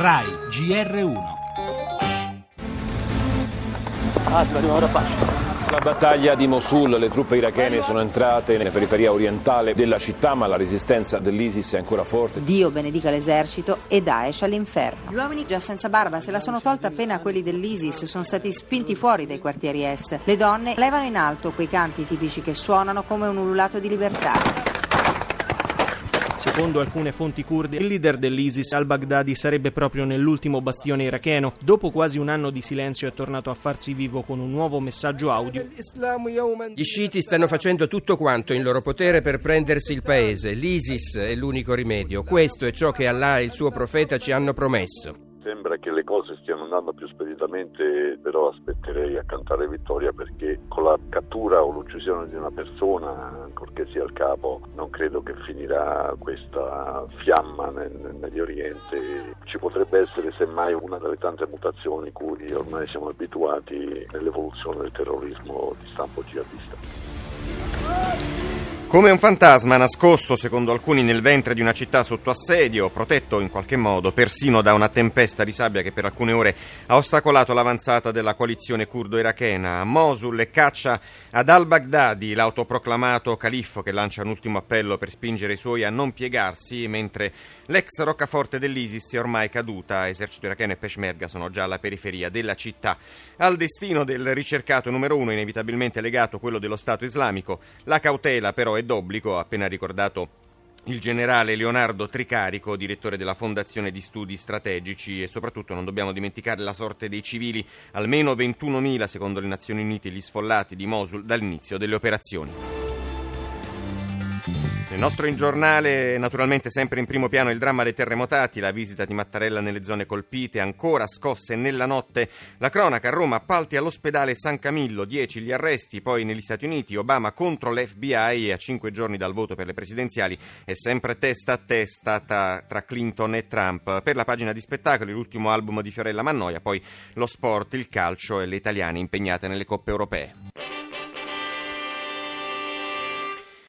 RAI GR1 La battaglia di Mosul, le truppe irachene sono entrate nella periferia orientale della città, ma la resistenza dell'ISIS è ancora forte. Dio benedica l'esercito e Daesh all'inferno. Gli uomini già senza barba se la sono tolta appena quelli dell'ISIS sono stati spinti fuori dai quartieri est. Le donne levano in alto quei canti tipici che suonano come un ululato di libertà. Secondo alcune fonti kurde, il leader dell'ISIS al-Baghdadi sarebbe proprio nell'ultimo bastione iracheno. Dopo quasi un anno di silenzio è tornato a farsi vivo con un nuovo messaggio audio. Gli sciiti stanno facendo tutto quanto in loro potere per prendersi il paese. L'ISIS è l'unico rimedio. Questo è ciò che Allah e il suo profeta ci hanno promesso. Che le cose stiano andando più speditamente, però aspetterei a cantare vittoria perché con la cattura o l'uccisione di una persona, ancorché sia il capo, non credo che finirà questa fiamma nel, nel Medio Oriente. Ci potrebbe essere semmai una delle tante mutazioni cui ormai siamo abituati nell'evoluzione del terrorismo di stampo jihadista. Come un fantasma nascosto, secondo alcuni, nel ventre di una città sotto assedio, protetto in qualche modo persino da una tempesta di sabbia che per alcune ore ha ostacolato l'avanzata della coalizione curdo-irachena. A Mosul le caccia ad al-Baghdadi, l'autoproclamato califfo che lancia un ultimo appello per spingere i suoi a non piegarsi, mentre l'ex roccaforte dell'ISIS è ormai caduta, esercito iracheno e Peshmerga sono già alla periferia della città. Al destino del ricercato numero uno, inevitabilmente legato quello dello Stato islamico, la cautela però è è d'obbligo, ha appena ricordato il generale Leonardo Tricarico, direttore della Fondazione di Studi Strategici e soprattutto non dobbiamo dimenticare la sorte dei civili, almeno 21.000 secondo le Nazioni Unite gli sfollati di Mosul dall'inizio delle operazioni. Nel nostro giornale, naturalmente sempre in primo piano il dramma dei terremotati, la visita di Mattarella nelle zone colpite, ancora scosse nella notte, la cronaca a Roma, appalti all'ospedale San Camillo, 10 gli arresti, poi negli Stati Uniti Obama contro l'FBI e a cinque giorni dal voto per le presidenziali è sempre testa a testa tra Clinton e Trump. Per la pagina di spettacoli l'ultimo album di Fiorella Mannoia, poi lo sport, il calcio e le italiane impegnate nelle coppe europee.